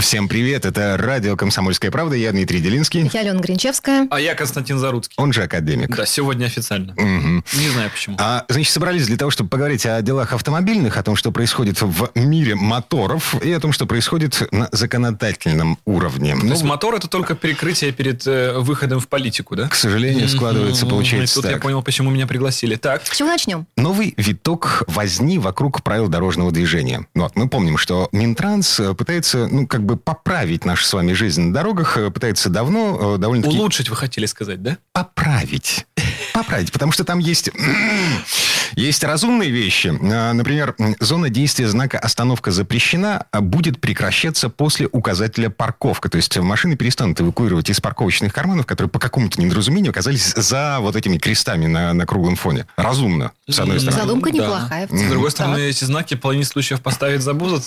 Всем привет, это радио «Комсомольская правда», я Дмитрий Делинский, Я Алена Гринчевская. А я Константин Заруцкий. он же академик. Да, сегодня официально. Мгм. Не знаю почему. А, значит, собрались для того, чтобы поговорить о делах автомобильных, о том, что происходит в мире моторов и о том, что происходит на законодательном уровне. То Ну, есть мотор это только перекрытие перед э, выходом в политику, да? к сожалению, складывается, Мгм. получается Тут я так. понял, почему меня пригласили. Так. С чего начнем? Новый виток возни вокруг правил дорожного движения. Вот, мы помним, что Минтранс э, пытается, ну, как бы поправить нашу с вами жизнь на дорогах, э, пытается давно, э, довольно-таки... Улучшить вы хотели сказать, да? поправить. Поправить, потому что там есть, есть разумные вещи. А, Например, зона действия знака «Остановка запрещена» будет прекращаться после указателя «Парковка». То есть машины перестанут эвакуировать из парковочных карманов, которые по какому-то недоразумению оказались за вот этими крестами на, на круглом фоне. Разумно, с одной стороны. Задумка да. неплохая. в С другой Так. стороны, эти знаки в половине случаев поставить забудут.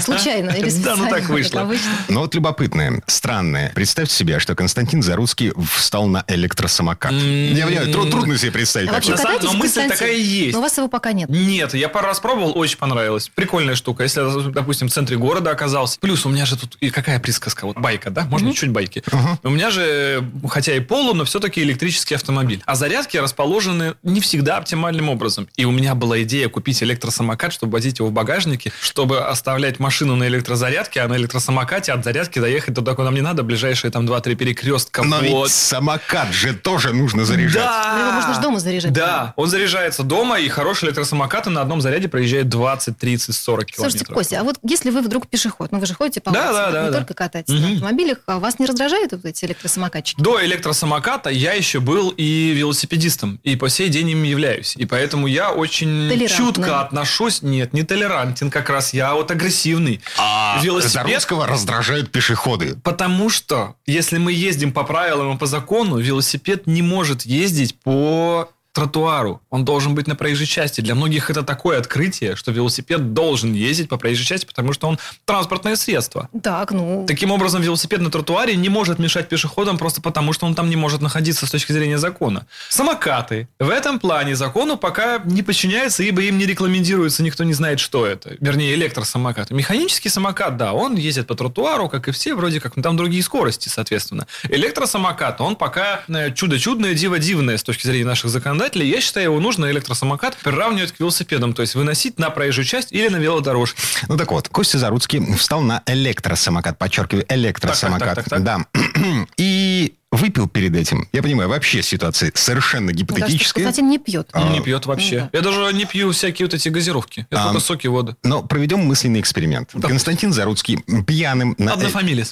Случайно или Да, специально, ну так вышло. Но вот любопытное, странное. Представьте себе, что Константин Заруцкий встал на электросамокат. Я понимаю, тру- трудно себе представить А вообще но мысль такая есть. Но у вас его пока нет. Нет, я пару раз пробовал, очень понравилось. Прикольная штука. Если, допустим, в центре города оказался. Плюс у меня же тут и какая присказка? Вот байка, да? Можно чуть байки. У меня же, хотя и полу, но все-таки электрический автомобиль. А зарядки расположены не всегда оптимальным образом. И у меня была идея купить электросамокат, чтобы возить его в багажнике, чтобы оставлять машину на электрозарядке, а на электросамокате от зарядки доехать туда, куда мне надо, ближайшие там 2-3 перекрестка. Но ведь Вот. самокат же тоже нужно заряжать. Да. Но его можно ж дома заряжать. Да, он заряжается дома, и хороший электросамокат и на одном заряде проезжает 20, 30, 40 километров. Слушайте, Костя, а вот если вы вдруг пешеход, ну вы же ходите по Да, улице, да, да, не да. только катаетесь на Мгм. автомобилях, а вас не раздражают вот эти электросамокатчики? До электросамоката я еще был и велосипедистом, и по сей день им являюсь. И поэтому я очень чутко отношусь. Нет, не толерантен как раз, я вот агрессивный. А Велосипед- Заруцкого раздражают пешеходы. Потому что, если мы ездим по правилам и по закону, велосипед не может ездить по тротуару. Он должен быть на проезжей части. Для многих это такое открытие, что велосипед должен ездить по проезжей части, потому что он транспортное средство. Так, ну... Таким образом, велосипед на тротуаре не может мешать пешеходам просто потому, что он там не может находиться с точки зрения закона. Самокаты в этом плане закону пока не подчиняются, ибо им не рекламендируется, никто не знает, что это. Вернее, электросамокат. Механический самокат, да, он ездит по тротуару, как и все, вроде как, но там другие скорости, соответственно. Электросамокат, он пока э, чудо-чудное, диво-дивное с точки зрения наших законодателей. Я считаю, его нужно электросамокат приравнивать к велосипедам, то есть выносить на проезжую часть или на велодорожке. Ну так вот, Костя Заруцкий встал на электросамокат, подчеркиваю, электросамокат. Так, так, так, Да. И выпил перед этим. Я понимаю, вообще ситуация совершенно кажется, гипотетическая. Константин не пьет. А, Не пьет вообще. ну Я даже не пью всякие вот эти газировки. Я А, только соки, воду. Но проведем мысленный эксперимент. Константин Заруцкий пьяным на э-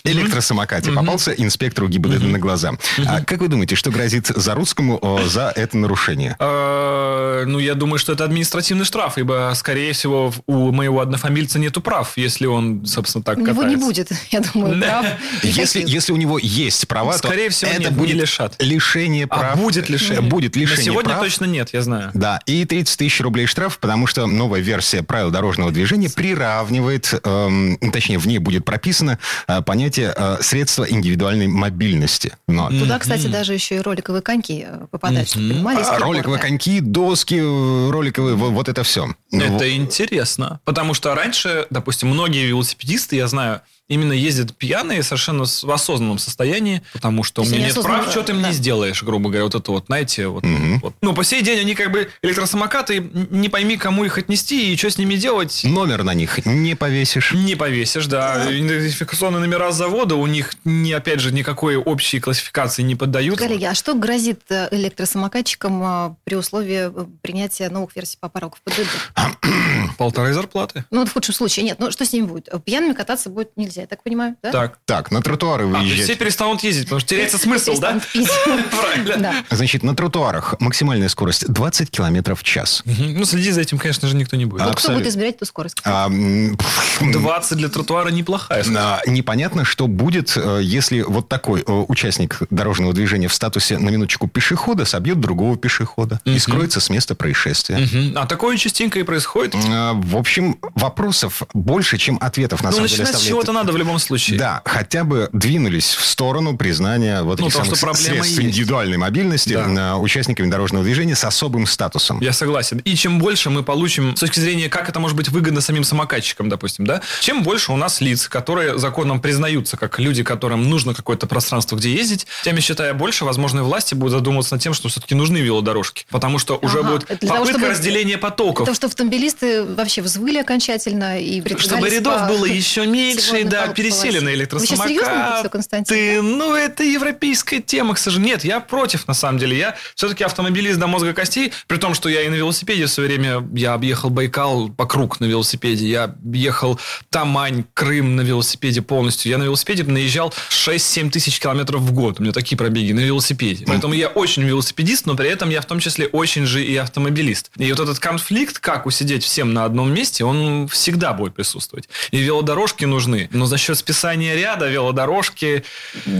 электросамокате попался инспектору ГИБДД на глаза. А как вы думаете, что грозит Заруцкому о, за это нарушение? Э, Ну, я думаю, что это административный штраф, ибо, скорее всего, у моего однофамильца нету прав, если он, собственно, так У него не катается. будет, я думаю, Да. прав. Если, если у него есть права, Скорее то всего, это нет, не будет лишат. лишение А прав. будет лишение. Будет лишение На сегодня прав. точно нет, я знаю. Да, и 30 тысяч рублей штраф, потому что новая версия правил дорожного движения приравнивает, эм, точнее, в ней будет прописано э, понятие э, средства индивидуальной мобильности. Но, Туда, кстати, даже еще и роликовые коньки э, попадают, чтобы Мгм. понимали, а, роликовые коньки, доски, э, роликовые, во- вот это все. Это интересно. Потому что раньше, допустим, многие велосипедисты, я знаю, именно ездят пьяные совершенно с- в осознанном состоянии, потому что у меня нет прав, что ты им да. не сделаешь, грубо говоря, вот это вот, знаете, вот, Мгм. вот. Ну, по сей день они как бы электросамокаты, не пойми, кому их отнести и что с ними делать. Номер на них не повесишь. Не повесишь, да. Идентификационные номера завода у них, не, опять же, никакой общей классификации не поддаются. Коллеги, а что грозит э, электросамокатчикам э, при условии э, принятия новых версий по порогу в ПДД? Полторы зарплаты. Ну, в худшем случае. Нет, ну что с ними будет? Пьяными кататься будет нельзя, я так понимаю, да? Так. Так, на тротуары А, выезжать. все перестанут ездить, потому что теряется смысл, да? Правильно. Значит, на тротуарах максимальная скорость 20 километров в час. Ну, следить за этим, конечно же, никто не будет. А, Ну, кто будет измерять эту скорость? А, м, 20 для тротуара неплохая. скорость. а, непонятно, что будет, э, если вот такой э, участник дорожного движения в статусе на минуточку пешехода собьет другого пешехода и скроется с места происшествия. А такое частенько и происходит. А, В общем, вопросов больше, чем ответов на Ну, самом деле начинать с чего-то надо в любом случае. Да, хотя бы двинулись в сторону признания вот Ну, этих то, самых что средств есть. индивидуальной мобильности Да. э, участниками дорожного движения с особым статусом. Я согласен. И чем больше мы получим с точки зрения, как это может быть выгодно самим самокатчикам, допустим, да, чем больше у нас лиц, которые законом признаются как люди, которым нужно какое-то пространство, где ездить, тем, я считаю, больше, возможно, и власти будут задумываться над тем, что все-таки нужны велодорожки. Потому что уже Ага, будет это для того, попытка чтобы- разделения потоков. Потому что автомобилисты вообще взвыли окончательно и Чтобы рядов было еще меньше, да, пересели на Вы сейчас серьезно это электросамокат. все, Константин? Ты, ну, это европейская тема, к сожалению. Нет, я против, на самом деле. Я все-таки автомобилист до мозга костей, при том, что я и на велосипеде в свое время, я объехал Байкал по круг на велосипеде, я ехал Тамань, Крым на велосипеде полностью. Я на велосипеде наезжал 6-7 тысяч километров в год. У меня такие пробеги на велосипеде. Поэтому я очень велосипедист, но при этом я в том числе очень же и автомобилист. И вот этот конфликт, как усидеть всем на одном месте, он всегда будет присутствовать. И велодорожки нужны. Но за счет списания ряда велодорожки,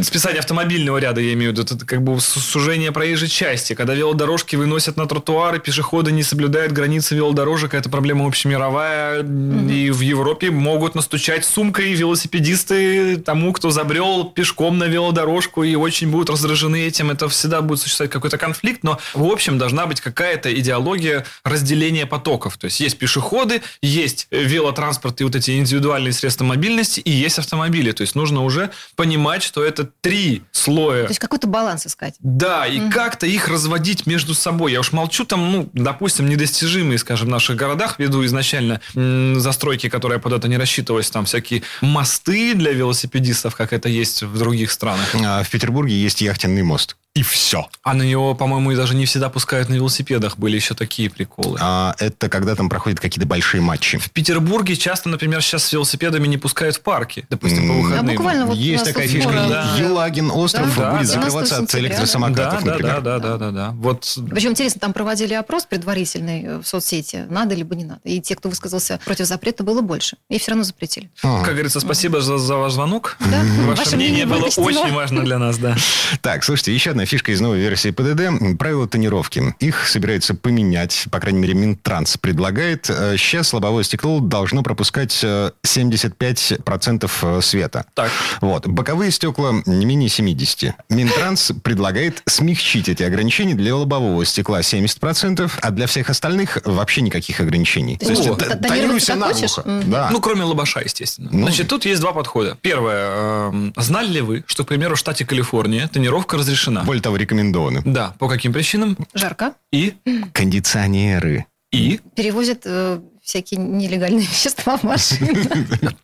списания автомобильного ряда, я имею в виду, это как бы су- сужение проезжей части. Когда велодорожки выносят на тротуары, пешеходы не соблюдают границы велодорожек, это проблема общемировая. И в Европе могут настучать сумкой велосипедисты тому, кто забрел пешком на велодорожку и очень будут раздражены этим. Это всегда будет существовать какой-то конфликт, но в общем должна быть какая-то идеология разделения потоков. То есть есть пешеходы, есть велотранспорт и вот эти индивидуальные средства мобильности, и есть автомобили. То есть нужно уже понимать, что это три слоя То есть какой-то баланс искать. да, и как-то их разводить между собой. Я уж молчу там, ну, допустим, недостижимые, скажем, в наших городах, ввиду изначально м, застройки, которая под это не рассчитывалась, там всякие мосты для велосипедистов, как это есть в других странах. А В Петербурге есть яхтенный мост. И все. А на него, по-моему, и даже не всегда пускают на велосипедах. Были еще такие приколы. А это когда там проходят какие-то большие матчи. В Петербурге часто, например, сейчас с велосипедами не пускают в парки. Допустим, по выходным. Да, буквально вот есть такая фишка. Да. Елагин остров Да, будет да, закрываться 12 от электросамокатов, Да, например. да, да, да, да, да. Вот Причем интересно, там проводили опрос предварительный э, в соцсети, надо либо не надо. И те, кто высказался против запрета, было больше. И все равно запретили. А. Как говорится, спасибо за, за ваш звонок. Да, Ваше, мнение было учтено. очень важно для нас, да. Так, слушайте, еще одна фишка из новой версии ПДД. Правила тонировки. Их собираются поменять, по крайней мере, Минтранс предлагает. Э, Сейчас лобовое стекло должно пропускать э, 75% э, света. Так. Вот. Боковые стекла не менее 70. Минтранс предлагает смягчить эти ограничения для лобового стекла 70%, а для всех остальных вообще никаких ограничений. То есть тонировать тонируйся наглухо. Да. Ну, кроме лобаша, естественно. Ну. Значит, тут есть два подхода. Первое. эм, Знали ли вы, что, к примеру, в штате Калифорния тонировка разрешена? Более того, рекомендованы. Да. По каким причинам? Жарко. И? Кондиционеры. И? Перевозят э, всякие нелегальные вещества в машину.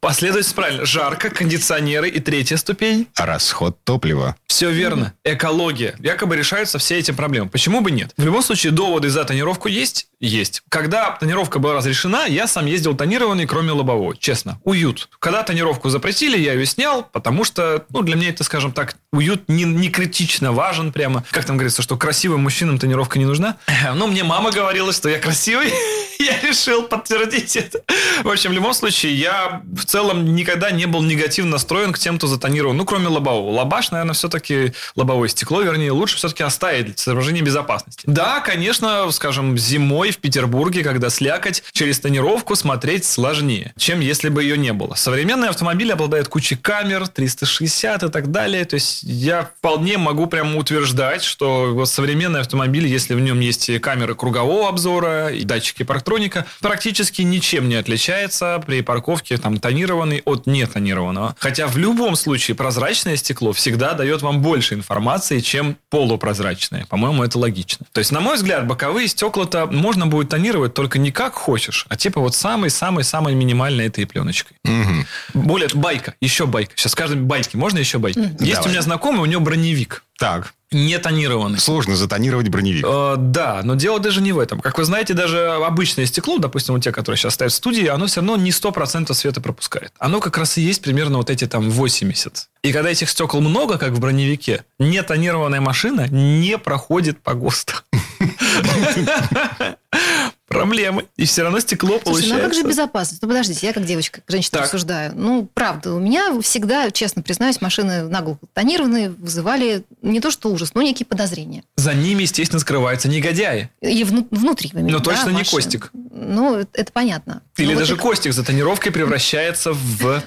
Последовательно правильно. Жарко, кондиционеры и третья ступень. Расход топлива. Все верно. Экология. Якобы решаются все эти проблемы. Почему бы нет? В любом случае, доводы за тонировку есть? Есть. Когда тонировка была разрешена, я сам ездил тонированный, кроме лобового. Честно. Уют. Когда тонировку запретили, я ее снял, потому что, ну, для меня это, скажем так, уют не, не критично важен прямо. Как там говорится, что красивым мужчинам тонировка не нужна? Ну, мне мама говорила, что я красивый. Я решил подтвердить это. В общем, в любом случае, я в целом никогда не был негативно настроен к тем, кто затонировал. Ну, кроме лобового. Лобаш, наверное, все-таки лобовое стекло, вернее, лучше все-таки оставить для соображения безопасности. Да, конечно, скажем, зимой в Петербурге, когда слякоть, через тонировку смотреть сложнее, чем если бы ее не было. Современный автомобиль обладает кучей камер, 360 и так далее. То есть я вполне могу прямо утверждать, что современный автомобиль, если в нем есть камеры кругового обзора, и датчики парктроника, практически ничем не отличается при парковке там тонированный от нетонированного. Хотя в любом случае прозрачное стекло всегда дает вам больше информации, чем полупрозрачное. По-моему, это логично. То есть, на мой взгляд, боковые стекла-то можно можно будет тонировать только не как хочешь, а типа вот самой-самой-самой минимальной этой пленочкой. Мгм. Более байка, еще байка. Сейчас скажем байки. Можно еще байки? Есть Давай. у меня знакомый, у него броневик. Так, Не тонированный. сложно затонировать броневик. Э, да, но дело даже не в этом. Как вы знаете, даже обычное стекло, допустим, вот те, которые сейчас стоят в студии, оно все равно не 100% света пропускает. Оно как раз и есть примерно вот эти там 80. И когда этих стекол много, как в броневике, нетонированная машина не проходит по ГОСТу. Проблемы. И все равно стекло Слушайте, ну а как получается. же безопасность? Ну подождите, я как девочка, как женщина Так. рассуждаю. Ну, правда, у меня всегда, честно признаюсь, машины наглухо тонированные вызывали не то что ужас, но некие подозрения. За ними, естественно, скрываются негодяи. И вну- внутри. Но да, точно не машин. Костик. Ну, это- это понятно. Или Ну, вот даже и- Костик за тонировкой превращается в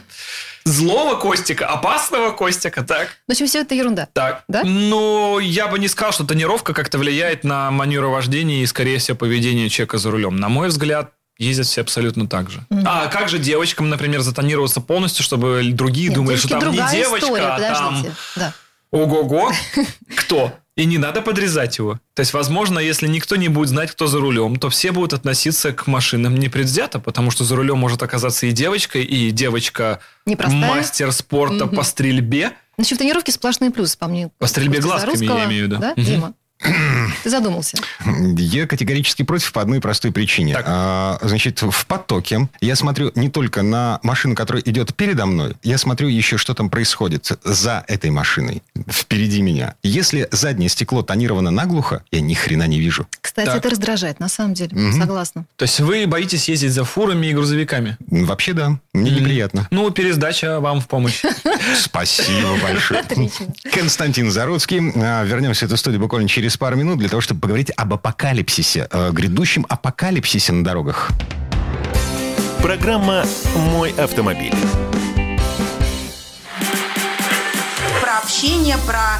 злого Костика, опасного Костика, так? В общем, все это ерунда. Так. Да? Ну, я бы не сказал, что тонировка как-то влияет на манеру вождения и, скорее всего, поведение человека за рулем. На мой взгляд, ездят все абсолютно так же. Мгм. А как же девочкам, например, затонироваться полностью, чтобы другие Нет, думали, что там не девочка, история, а там. Да. ого-го, кто? И не надо подрезать его. То есть, возможно, если никто не будет знать, кто за рулем, то все будут относиться к машинам непредвзято, потому что за рулем может оказаться и девочка, и девочка Непростая. мастер спорта Мгм. по стрельбе. Значит, в тонировке сплошные плюсы, по мне. По стрельбе глазками, я имею в виду. Да, Мгм. Дима? Ты задумался. Я категорически против по одной простой причине. Так. А, значит, в потоке я смотрю не только на машину, которая идет передо мной, я смотрю еще, что там происходит за этой машиной, впереди меня. Если заднее стекло тонировано наглухо, я ни хрена не вижу. Кстати, Так. это раздражает, на самом деле. Мгм. Согласна. То есть, вы боитесь ездить за фурами и грузовиками? Вообще да, мне неприятно. Ну, пересдача вам в помощь. Спасибо большое. Константин Заруцкий. А, Вернемся в эту студию буквально через пару минут для того, чтобы поговорить об апокалипсисе, э, грядущем апокалипсисе на дорогах. Программа «Мой автомобиль». про общение, про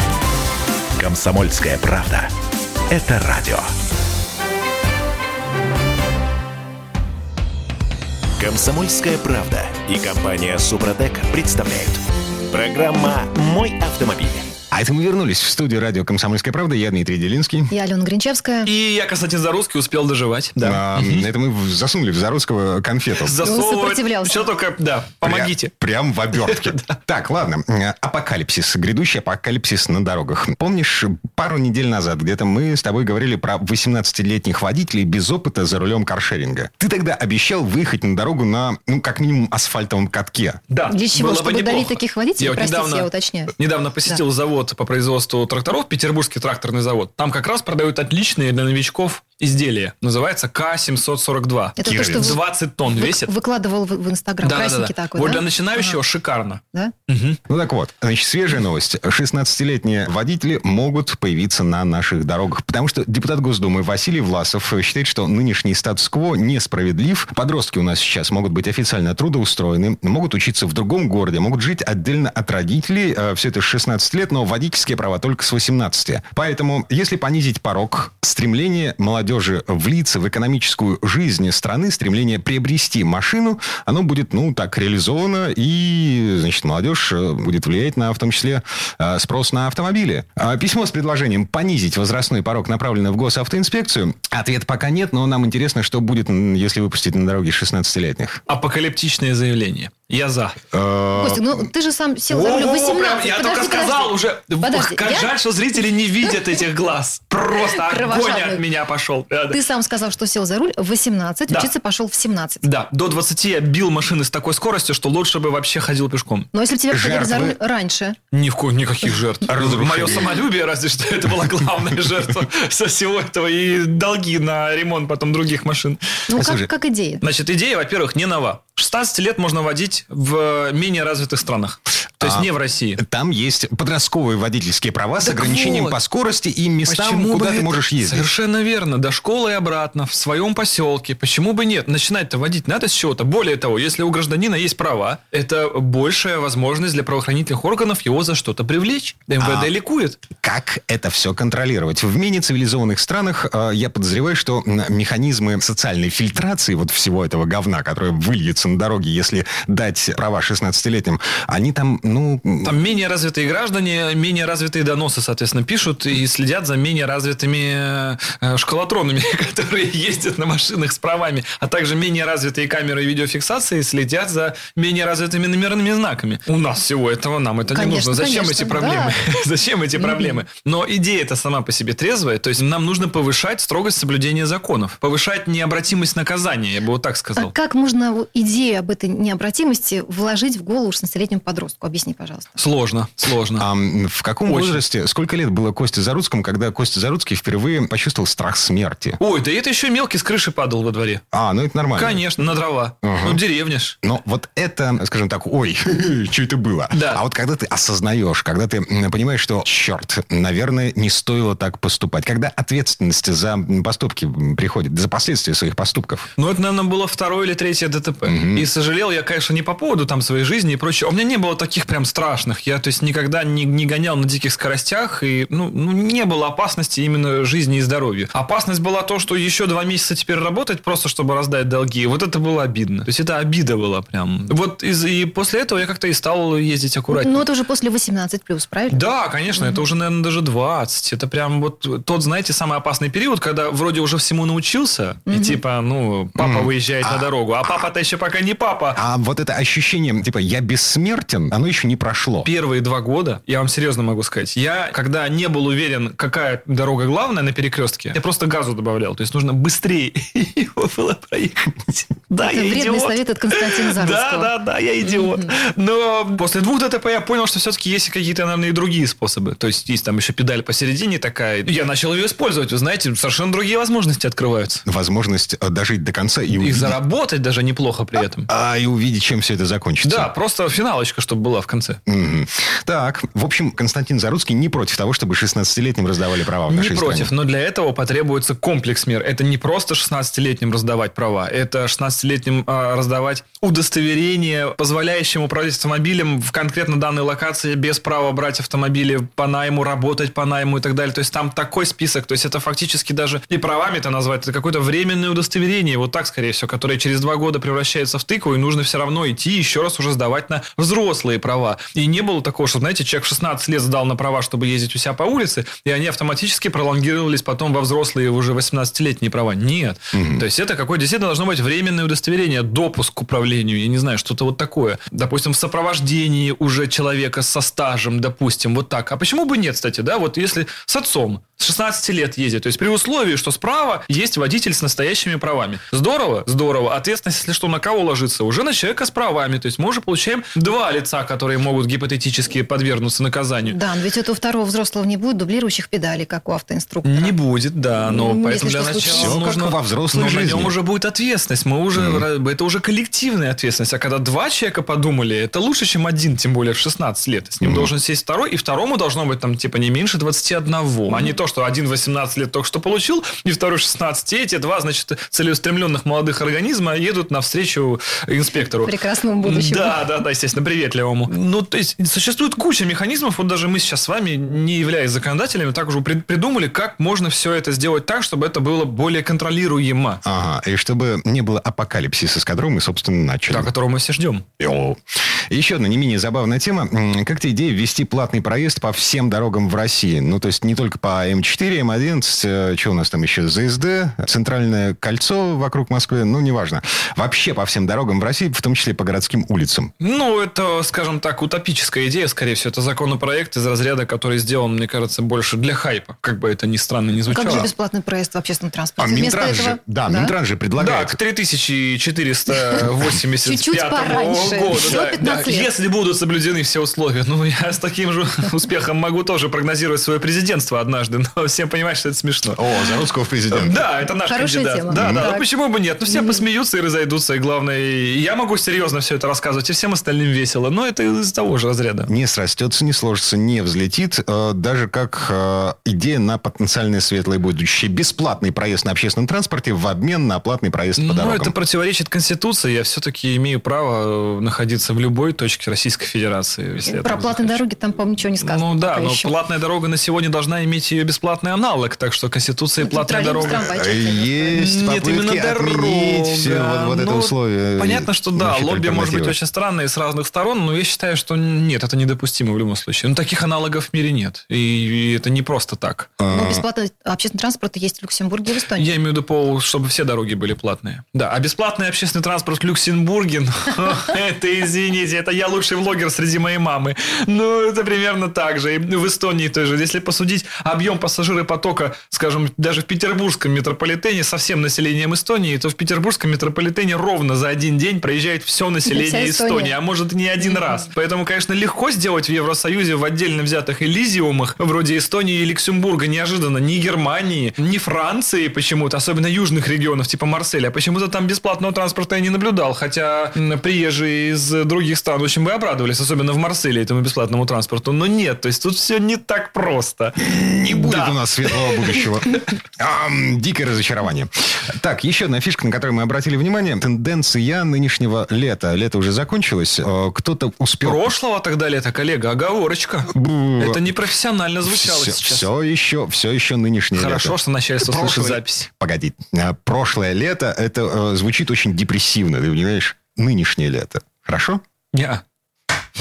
«Комсомольская правда». Это радио. «Комсомольская правда» и компания «Супротек» представляют. Программа «Мой автомобиль». А это мы вернулись в студию радио «Комсомольская правда». Я Дмитрий Делинский. Я Алена Гринчевская. И я, Константин Зарусский, успел доживать. Да. А, это мы засунули в Зарусского конфету. Засовывать. сопротивлялся. Все только, да, помогите. Пря- Прям в обертке. Так, ладно. Апокалипсис. Грядущий апокалипсис на дорогах. Помнишь, пару недель назад где-то мы с тобой говорили про 18-летних водителей без опыта за рулем каршеринга. Ты тогда обещал выехать на дорогу на, ну, как минимум, асфальтовом катке. Да. Для чего? Чтобы давить таких водителей? Я Простите, недавно, я уточняю. Недавно посетил завод по производству тракторов, Петербургский тракторный завод. Там как раз продают отличные для новичков изделия. Называется К-742. Это то, что вы- 20 тонн Вы- весит. Выкладывал в, в Инстаграм. Да, да, да, такой, Вот да? для начинающего Ага. шикарно. Да? Мгм. Ну так вот, значит, свежая новость. 16-летние водители могут появиться на наших дорогах, потому что депутат Госдумы Василий Власов считает, что нынешний статус-кво несправедлив. Подростки у нас сейчас могут быть официально трудоустроены, могут учиться в другом городе, могут жить отдельно от родителей. Э, Все это с 16 лет, но водительские права только с 18. Поэтому, если понизить порог, стремление молодежи влиться в экономическую жизнь страны, стремление приобрести машину, оно будет, ну, так, реализовано, и, значит, молодежь э, будет влиять на, в том числе, э, спрос на автомобили. А Письмо с предложением понизить возрастной порог направлено в госавтоинспекцию. Ответ пока нет, но нам интересно, что будет, если выпустить на дороге 16-летних. Апокалиптичное заявление. Я за. Э, Костя, ну ты же сам сел за руль в О, 18. прям я только сказал уже. Как жаль, что зрители не видят этих глаз. Просто огонь от меня пошел. Ты сам сказал, что сел за руль в 18, Да. учиться пошел в 17. Да, до 20 я бил машины с такой скоростью, что лучше бы вообще ходил пешком. Но если бы тебя посадили за руль раньше, Ни в коем никаких жертв. Мое самолюбие, разве что это была главная жертва со всего этого. И долги на ремонт потом других машин. ну как идея. Значит, идея, во-первых, не нова. 16 лет можно водить есть в менее развитых странах. То есть А, не в России. Там есть подростковые водительские права с Так ограничением вот. по скорости и местам, Почему куда ты это- можешь ездить. Совершенно верно. До школы и обратно, в своем поселке. Почему бы нет? Начинать-то водить надо с чего-то. Более того, если у гражданина есть права, это большая возможность для правоохранительных органов его за что-то привлечь. МВД А. ликует. Как это все контролировать? В менее цивилизованных странах э, я подозреваю, что механизмы социальной фильтрации вот всего этого говна, которое выльется на дороге, если дать права 16-летним, они там, ну... Там менее развитые граждане, менее развитые доносы, соответственно, пишут и следят за менее развитыми э, школотронами, которые ездят на машинах с правами, а также менее развитые камеры видеофиксации следят за менее развитыми номерными знаками. У нас всего этого нам это не Конечно, нужно. Зачем конечно, эти проблемы? Зачем эти проблемы? Но идея-то сама по себе трезвая, то есть нам нужно повышать строгость соблюдения законов, повышать необратимость наказания, я бы вот так сказал. А как можно идею об этой необратимости вложить в голову 16-летнему подростку? Объясни, пожалуйста. Сложно, сложно. А в каком Очень. возрасте, сколько лет было Косте Заруцкому, когда Костя Заруцкий впервые почувствовал страх смерти? Ой, да это еще мелкий с крыши падал во дворе. А, ну это нормально. Конечно, на дрова. Ага. Ну, деревня ж. Но вот это, скажем так, ой, что это было? Да. А вот когда ты осознаешь, когда ты понимаешь, что, черт, наверное, не стоило так поступать, когда ответственность за поступки приходит, за последствия своих поступков. Ну, это, наверное, было второе или третье ДТП. И сожалел я, конечно, не по поводу там своей жизни и прочее. У меня не было таких прям страшных. Я, то есть, никогда не, не гонял на диких скоростях. И, ну, ну, не было опасности именно жизни и здоровью. Опасность была то, что еще два месяца теперь работать просто, чтобы раздать долги. Вот это было обидно. То есть, это обида была прям. Вот из, и после этого я как-то и стал ездить аккуратнее. Ну, это уже после 18 плюс, правильно? Да, конечно, это уже, наверное, даже 20. Это прям вот тот, знаете, самый опасный период, когда вроде уже всему научился, и типа, ну, папа выезжает на дорогу, а папа-то еще пока не папа. А вот это ощущение, типа, я бессмертен, оно еще не прошло. Первые два года, я вам серьезно могу сказать, я, когда не был уверен, какая дорога главная на перекрестке, я просто газу добавлял. То есть нужно быстрее его было проехать. Да, Это я вредный идиот. совет от Константина. Да, да, да, я идиот. Но после двух ДТП я понял, что все-таки есть и какие-то, наверное, и другие способы. То есть есть там еще педаль посередине такая. Я начал ее использовать. Вы знаете, совершенно другие возможности открываются. Возможность э, дожить до конца и И увидеть, заработать даже неплохо при этом. а, и увидеть, чем все это закончится. Да, просто финалочка, чтобы была в конце. Мгм. Так, в общем, Константин Заруцкий не против того, чтобы 16-летним раздавали права в Не нашей против, стране. но для этого потребуется комплекс мер. Это не просто 16-летним раздавать права, это 16-летним а, раздавать удостоверение, позволяющее управлять автомобилем в конкретно данной локации без права брать автомобили по найму, работать по найму и так далее. То есть там такой список, то есть это фактически даже и правами это назвать, это какое-то временное удостоверение, вот так, скорее всего, которое через два года превращается в тыкву, и нужно все равно идти еще раз уже сдавать на взрослые права. И не было такого, что, знаете, человек в 16 лет сдал на права, чтобы ездить у себя по улице, и они автоматически пролонгировались потом во взрослые уже 18-летние права. Нет. То есть это какое действительно должно быть временное удостоверение, допуск к управлению, я не знаю, что-то вот такое. Допустим, в сопровождении уже человека со стажем, допустим, вот так. А почему бы нет, кстати, да? Вот если с отцом с 16 лет ездит, то есть при условии, что справа есть водитель с настоящими правами. Здорово? Здорово. Ответственность, если что, на кого ложится? Уже на человека с правами. То есть мы уже получаем два лица, которые могут гипотетически подвергнуться наказанию. Да, но ведь это у второго взрослого не будет дублирующих педалей, как у автоинструктора. Не будет, да, но Ну, поэтому если для начала как нужно... во взрослой но на жизни. нем уже будет ответственность. Мы уже... Это уже коллективная ответственность. А когда два человека подумали, это лучше, чем один, тем более в 16 лет. С ним должен сесть второй, и второму должно быть там типа не меньше 21. А не то, что один 18 лет только что получил, и второй 16. И эти два, значит, целеустремленных молодых организма едут навстречу инспектору. Прекрасному будущему. Да, да, да, естественно, приветливому. Ну, то есть, существует куча механизмов, вот даже мы сейчас с вами, не являясь законодателями, так уже при- придумали, как можно все это сделать так, чтобы это было более контролируемо. Ага, и чтобы не было апокалипсиса, с которого мы, собственно, начали. Да, которого мы все ждем. Йоу. Еще одна не менее забавная тема. М, Как тебе идея ввести платный проезд по всем дорогам в России? Ну, то есть не только по М4, М11, э, что у нас там еще, ЗСД, центральное кольцо вокруг Москвы, ну, неважно. Вообще по всем дорогам в России, в том числе по городским улицам. Ну, это, скажем так, утопическая идея, скорее всего. Это законопроект из разряда, который сделан, мне кажется, больше для хайпа. Как бы это ни странно не звучало. Как же бесплатный проезд в общественном А транспорте? Вместо Минтранс этого- же, да, Минтранс же Да, предлагает. к 3485 Чуть-чуть пораньше. году. Да, 15 да. лет. Если будут соблюдены все условия. Ну, я с таким же успехом могу тоже прогнозировать свое президентство однажды но всем понимают, что это смешно. О, Заруцкого в президент. Да, это наш Хорошая кандидат. тема. Да, да, ну почему бы нет? Ну все посмеются и разойдутся, и главное, я могу серьезно все это рассказывать, и всем остальным весело, но это из того же разряда. Не срастется, не сложится, не взлетит. э, Даже как э, идея на потенциальное светлое будущее. Бесплатный проезд на общественном транспорте в обмен на платный проезд по Ну, дорогам. это противоречит Конституции. Я все-таки имею право э, находиться в любой точке Российской Федерации. Про платные дороги там, по-моему, ничего не сказано. Ну да, но еще. платная дорога на сегодня должна иметь ее бесплатный аналог, так что Конституция и платная дорога. Есть Нет, именно отменить дорога. все вот, вот это Ну, условие. Понятно, что да, Значит, лобби может быть очень странное с разных сторон, но я считаю, что нет, это недопустимо в любом случае. Ну, таких аналогов в мире нет. И, и это не просто так. Ну, бесплатный общественный транспорт есть в Люксембурге и в Эстонии. Я имею в виду, по, чтобы все дороги были платные. Да, а бесплатный общественный транспорт в Люксембурге, ну, это, извините, это я лучший влогер среди моей мамы. Ну, это примерно так же. И в Эстонии тоже. Если посудить объем пассажиропотока, скажем, даже в петербургском метрополитене со всем населением Эстонии, то в петербургском метрополитене ровно за один день проезжает все население Вся Эстония. Эстонии, а может и не один раз. Поэтому, конечно, легко сделать в Евросоюзе в отдельно взятых элизиумах, вроде Эстонии и Люксембурга, неожиданно ни Германии, ни Франции почему-то, особенно южных регионов, типа Марселя. Почему-то там бесплатного транспорта я не наблюдал, хотя приезжие из других стран очень бы обрадовались, особенно в Марселе этому бесплатному транспорту. Но нет, то есть тут все не так просто. Не будет Да. у нас светлого будущего. Дикое разочарование. Так, еще одна фишка, на которую мы обратили внимание. Тенденция нынешнего лета. Лето уже закончилось. Э, Кто-то успел... Прошлого тогда лето, коллега, оговорочка. Бу- Это непрофессионально звучало все, сейчас. все еще, все еще нынешнее Хорошо, лето. что начальство слышит Прошлое- запись. Погоди. А, Прошлое лето, это э, звучит очень депрессивно, ты понимаешь? Нынешнее лето. Хорошо? Не.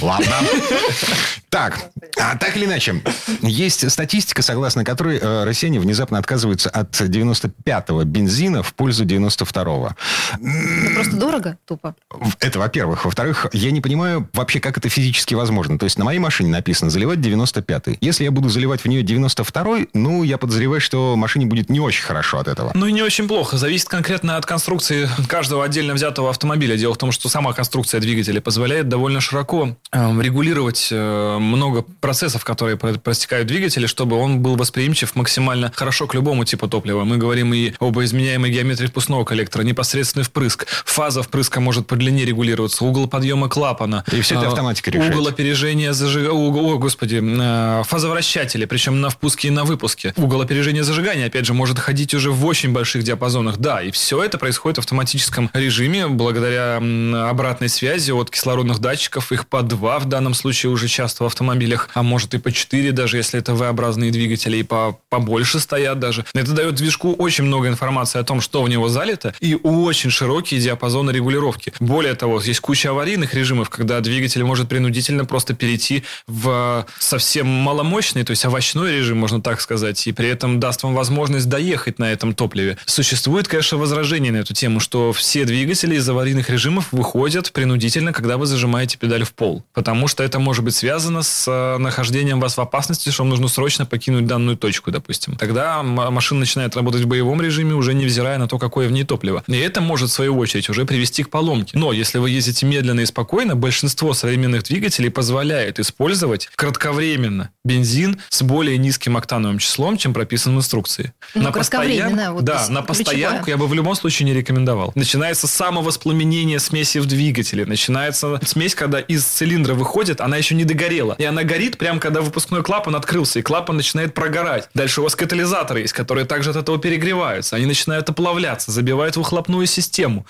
Ладно. Так, а так или иначе, есть статистика, согласно которой э, россияне внезапно отказываются от 95-го бензина в пользу 92-го. Это просто дорого, тупо. Это, во-первых. Во-вторых, я не понимаю вообще, как это физически возможно. То есть на моей машине написано заливать 95-й. Если я буду заливать в нее 92-й, ну, я подозреваю, что машине будет не очень хорошо от этого. Ну и не очень плохо. Зависит конкретно от конструкции каждого отдельно взятого автомобиля. Дело в том, что сама конструкция двигателя позволяет довольно широко регулировать э, много процессов, которые про- простекают в двигателе, чтобы он был восприимчив максимально хорошо к любому типу топлива. Мы говорим и об изменяемой геометрии впускного коллектора, непосредственный впрыск. Фаза впрыска может по длине регулироваться, угол подъема клапана. И всё это э, автоматика решает. Угол опережения зажигания... О, господи, э, фазовращатели, причем на впуске и на выпуске. Угол опережения зажигания, опять же, может ходить уже в очень больших диапазонах. Да, и все это происходит в автоматическом режиме благодаря обратной связи от кислородных датчиков. Их по два в данном случае уже часто в автомобилях, а может и по четыре, даже если это V-образные двигатели, и по, побольше стоят даже. Это дает движку очень много информации о том, что в него залито, и очень широкие диапазоны регулировки. Более того, есть куча аварийных режимов, когда двигатель может принудительно просто перейти в совсем маломощный, то есть овощной режим, можно так сказать, и при этом даст вам возможность доехать на этом топливе. Существует, конечно, возражение на эту тему, что все двигатели из аварийных режимов выходят принудительно, когда вы зажимаете педаль в пол, потому что это может быть связано с э, нахождением вас в опасности, что вам нужно срочно покинуть данную точку, допустим. Тогда машина начинает работать в боевом режиме, уже невзирая на то, какое в ней топливо. И это может, в свою очередь, уже привести к поломке. Но если вы ездите медленно и спокойно, большинство современных двигателей позволяет использовать кратковременно бензин с более низким октановым числом, чем прописано в инструкции. Ну, кратковременно, вот да, на ключевое. постоянку я бы в любом случае не рекомендовал. Начинается самовоспламенение смеси в двигателе. Начинается смесь, когда из цилиндра выходит, она еще не догорела. И она горит прямо, когда выпускной клапан открылся, и клапан начинает прогорать. Дальше у вас катализаторы есть, которые также от этого перегреваются. Они начинают оплавляться, забивают выхлопную систему.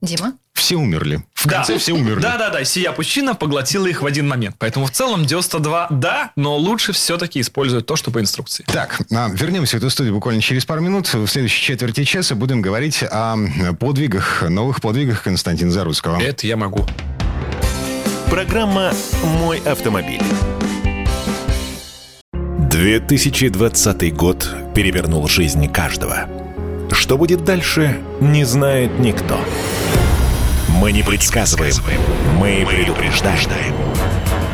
Дима? Все умерли. В конце все умерли. Да, да, да. Сия пучина поглотила их в один момент. Поэтому в целом 92 да, но лучше все-таки использовать то, что по инструкции. Так, а, вернемся в эту студию буквально через пару минут. В следующей четверти часа будем говорить о подвигах, новых подвигах Константина Заруцкого. Это я могу. Программа «Мой автомобиль». 2020 год перевернул жизнь каждого. Что будет дальше, не знает никто. Мы не предсказываем, мы предупреждаем.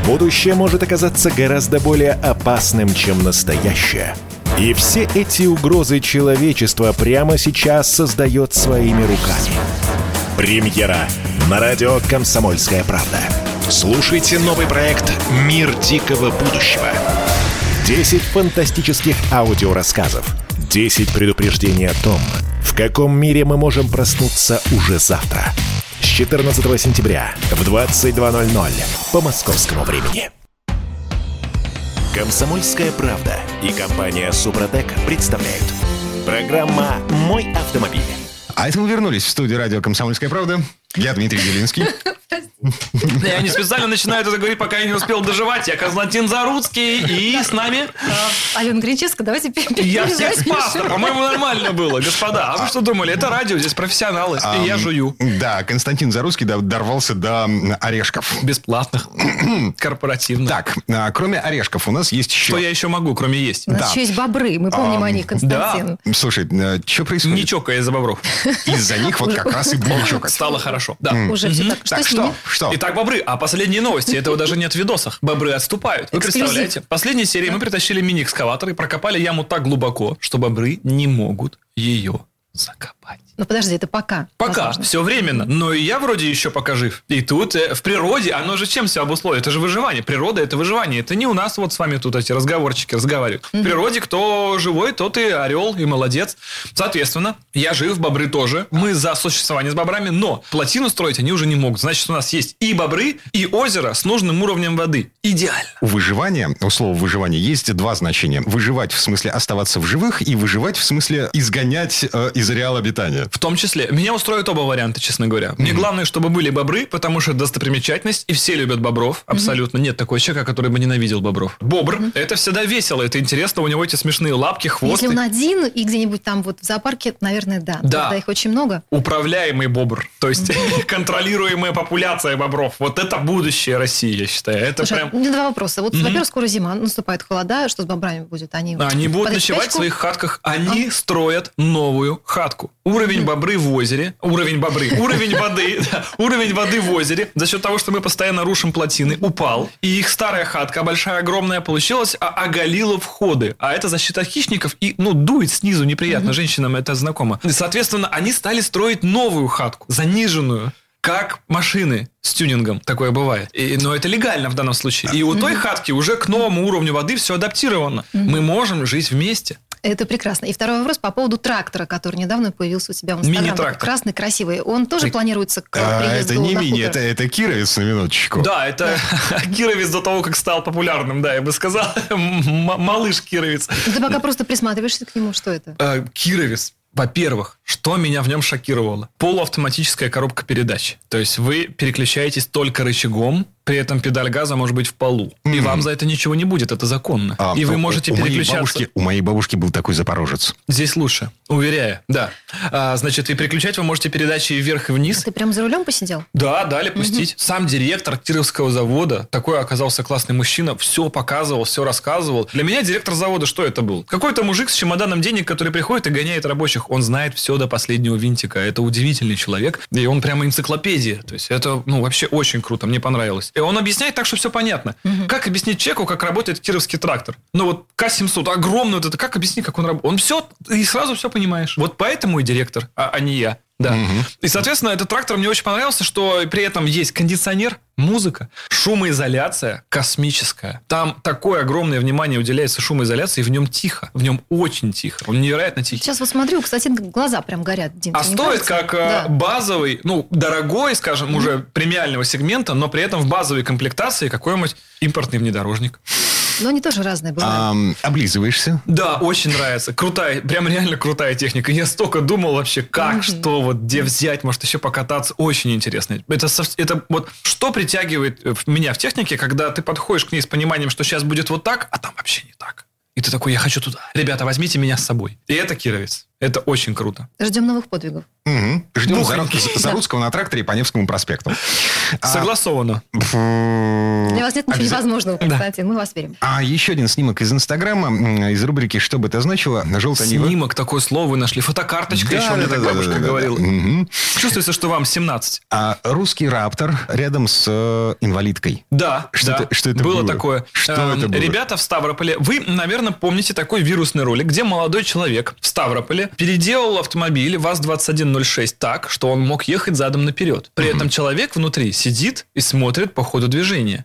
Будущее может оказаться гораздо более опасным, чем настоящее. И все эти угрозы человечество прямо сейчас создает своими руками. Премьера на радио «Комсомольская правда». Слушайте новый проект «Мир дикого будущего». 10 фантастических аудиорассказов. 10 предупреждений о том, в каком мире мы можем проснуться уже завтра. С 14 сентября в 22.00 по московскому времени. Комсомольская правда и компания Супротек представляют. Программа «Мой автомобиль». А это мы вернулись в студию радио «Комсомольская правда». Я Дмитрий Делинский. Я не специально начинаю это говорить, пока я не успел доживать. Я Константин Заруцкий, и с нами... Алена Гринчевская, давайте Я всех спас, по-моему, нормально было, господа. А вы что думали? Это радио, здесь профессионалы, и я жую. Да, Константин Зарусский да, дорвался до орешков. Бесплатных, корпоративных. Так, а, кроме орешков у нас есть еще... Что я еще могу, кроме есть? У нас Да. еще есть бобры, мы помним о них, Константин. Слушай, что происходит? Не чокая из-за бобров. Из-за них вот как раз и будем чокать. Стало хорошо. Да. Уже все так. Что? Что? Итак, бобры. А последние новости, этого даже нет в видосах. Бобры отступают. Вы Эксклюзив. представляете? В последней серии мы притащили мини-экскаватор и прокопали яму так глубоко, что бобры не могут ее закопать. Ну подожди, это пока. Пока, возможно. все временно. Но и я вроде еще пока жив. И тут э, в природе, оно же чем все обусловит? Это же выживание. Природа это выживание. Это не у нас вот с вами тут эти разговорчики разговаривают. В природе кто живой, тот и орел, и молодец. Соответственно, я жив, бобры тоже. Мы за существование с бобрами, но плотину строить они уже не могут. Значит, у нас есть и бобры, и озеро с нужным уровнем воды. Идеально. У выживания, у слова выживание, есть два значения. Выживать в смысле оставаться в живых и выживать в смысле изгонять э, из ареала обитания. В том числе. Меня устроят оба варианта, честно говоря. Мне главное, чтобы были бобры, потому что достопримечательность, и все любят бобров. Абсолютно. Нет такого человека, который бы ненавидел бобров. Бобр, это всегда весело, это интересно, у него эти смешные лапки, хвосты. Если он один и где-нибудь там вот в зоопарке, наверное, да. Да. Когда их очень много. Управляемый бобр, то есть контролируемая популяция бобров. Вот это будущее России, я считаю. Это Слушай, прям... у меня два вопроса. Вот, во-первых, скоро зима, наступает холода, что с бобрами будет? Они, Они будут ночевать в своих хатках. Они строят новую хатку. Уровень бобры в озере. Уровень бобры. Уровень воды. да, Уровень воды в озере. За счет того, что мы постоянно рушим плотины, упал. И их старая хатка, большая, огромная, получилась, а оголила входы. А это защита хищников. И, ну, дует снизу неприятно. Женщинам это знакомо. И, соответственно, они стали строить новую хатку. Заниженную. Как машины с тюнингом. Такое бывает. И, но это легально в данном случае. И у той хатки уже к новому уровню воды все адаптировано. Мы можем жить вместе. Это прекрасно. И второй вопрос по поводу трактора, который недавно появился у себя в Инстаграм. Мини-трактор. Красный, красивый. Он тоже планируется к А, это не мини, хутор? это, это Кировец на минуточку. Да, это Кировец до того, как стал популярным, да, я бы сказал. Малыш Кировец. Ты пока просто присматриваешься к нему, что это? Э, Кировец. Во-первых, что меня в нем шокировало? Полуавтоматическая коробка передач. То есть вы переключаетесь только рычагом, при этом педаль газа может быть в полу. И вам за это ничего не будет, это законно. А, и вы можете у моей переключаться. бабушки- у моей бабушки был такой запорожец. Здесь лучше, уверяю, да. А, значит, и переключать вы можете передачи вверх и вниз. Ты прям за рулем посидел? Да, дали пустить. Сам директор Кировского завода, такой оказался классный мужчина, все показывал, все рассказывал. Для меня директор завода что это был? Какой-то мужик с чемоданом денег, который приходит и гоняет рабочих. Он знает все до последнего винтика. Это удивительный человек. И он прямо энциклопедия. То есть это, ну, вообще очень круто. Мне понравилось. И он объясняет так, что все понятно. Как объяснить человеку, как работает кировский трактор? Ну вот К-700, огромный вот это, как объяснить, как он работает? Он все, и сразу все понимаешь. Вот поэтому и директор, а, а не я. Да. И, соответственно, этот трактор мне очень понравился, что при этом есть кондиционер, музыка, шумоизоляция космическая. Там такое огромное внимание уделяется шумоизоляции, и в нем тихо. В нем очень тихо. Он невероятно тихий. Сейчас вот смотрю, кстати, глаза прям горят, Дим. А стоит кажется? как э, Да. базовый, ну, дорогой, скажем, уже премиального сегмента, но при этом в базовой комплектации какой-нибудь импортный внедорожник. Но они тоже разные бывают. Ам, облизываешься. Да, очень нравится. Крутая, прям реально крутая техника. Я столько думал вообще, как, что, вот, где взять, может, еще покататься. Очень интересно. Это, это вот что притягивает э, меня в технике, когда ты подходишь к ней с пониманием, что сейчас будет вот так, а там вообще не так. И ты такой, я хочу туда. Ребята, возьмите меня с собой. И это Кировец. Это очень круто. Ждем новых подвигов. Мгм. Ждем. Зару- Зарудского на тракторе по Невскому проспекту. А, Согласовано. Для вас нет ничего невозможного, Константин. Мы вас верим. А еще один снимок из Инстаграма, из рубрики «Что бы это значило?» Желтая. Снимок, такое слово вы нашли. Фотокарточка Да, еще, мне да, так да, бабушка говорила. Чувствуется, что вам 17. А русский раптор рядом с э, инвалидкой. Да, Что это- было было? такое. Что Эм, это было? Ребята в Ставрополе, вы, наверное, помните такой вирусный ролик, где молодой человек в Ставрополе переделал автомобиль ВАЗ-2106 так, что он мог ехать задом наперед. При этом человек внутри сидит и смотрит по ходу движения.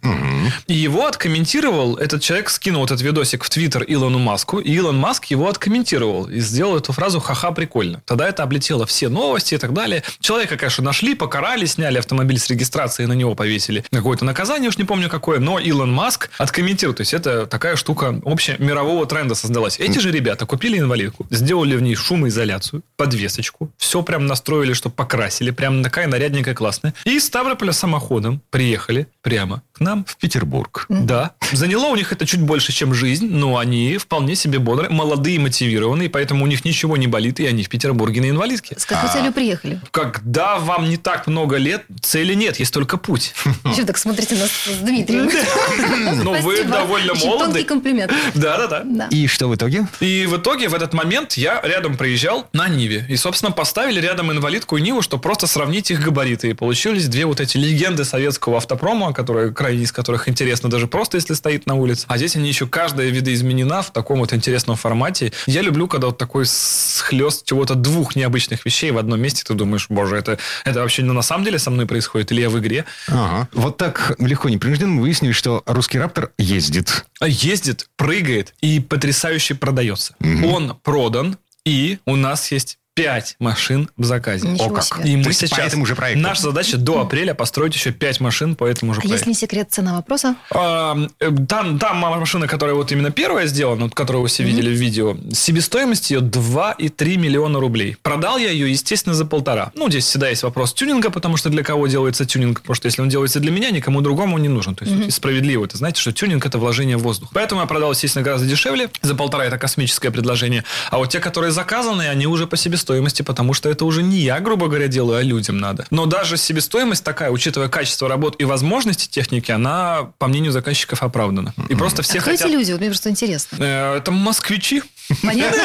И его откомментировал, этот человек скинул этот видосик в Твиттер Илону Маску, и Илон Маск его откомментировал и сделал эту фразу «ха-ха, прикольно». Тогда это облетело все новости и так далее. Человека, конечно, нашли, покарали, сняли автомобиль с регистрации, на него повесили какое-то наказание, уж не помню какое, но Илон Маск откомментировал. То есть это такая штука общая мирового тренда создалась. Эти же ребята купили инвалидку, сделали в ней шумоизоляцию, подвесочку, все прям настроили, что покрасили, прям такая нарядненькая, классная. И из Ставрополя самоходом приехали прямо к нам В Петербург. да. Заняло у них это чуть больше, чем жизнь, но они вполне себе бодрые, молодые, и мотивированные, поэтому у них ничего не болит, и они в Петербурге на инвалидке. С какой целью приехали? Когда вам не так много лет, цели нет, есть только путь. Еще так смотрите нас с Дмитрием. Но вы Спасибо. довольно молоды. Тонкий комплимент. Да-да-да. Да. И что в итоге? И в итоге в этот момент я рядом проезжал на Ниве. И, собственно, поставили рядом инвалидку и Ниву, чтобы просто сравнить их габариты. И получились две вот эти легенды советского автопрома, которые, крайне из которых интересно даже просто, если стоит на улице. А здесь они еще каждая видоизменена в таком вот интересном формате. Я люблю, когда вот такой схлест чего-то двух необычных вещей в одном месте. Ты думаешь, боже, это, это вообще на самом деле со мной происходит или я в игре? Ага. Вот так легко непринужденно мы выяснили, что русский раптор ездит. А Ездит, прыгает и потрясающе продается. Он продан, и у нас есть пять машин в заказе. Ничего О как. себе. И мы То есть по сейчас... этому же проекту. Наша задача до апреля построить еще пять машин по этому же А проекту. если не секрет, цена вопроса? А, э, Там, там машина, которая вот именно первая сделана, вот, которую вы все видели в видео, себестоимость ее 2,3 миллиона рублей. Продал я ее, естественно, за полтора. Ну, здесь всегда есть вопрос тюнинга, потому что для кого делается тюнинг? Потому что если он делается для меня, никому другому он не нужен. То есть и справедливо. Это знаете, что тюнинг это вложение в воздух. Поэтому я продал, естественно, гораздо дешевле. За полтора это космическое предложение. А вот те, которые заказаны, они уже по себестоимости, потому что это уже не я, грубо говоря, делаю, а людям надо. Но даже себестоимость такая, учитывая качество работ и возможности техники, она, по мнению заказчиков, оправдана. И просто все а кто хотят... эти люди? Вот мне просто интересно. Э, Это москвичи. Понятно?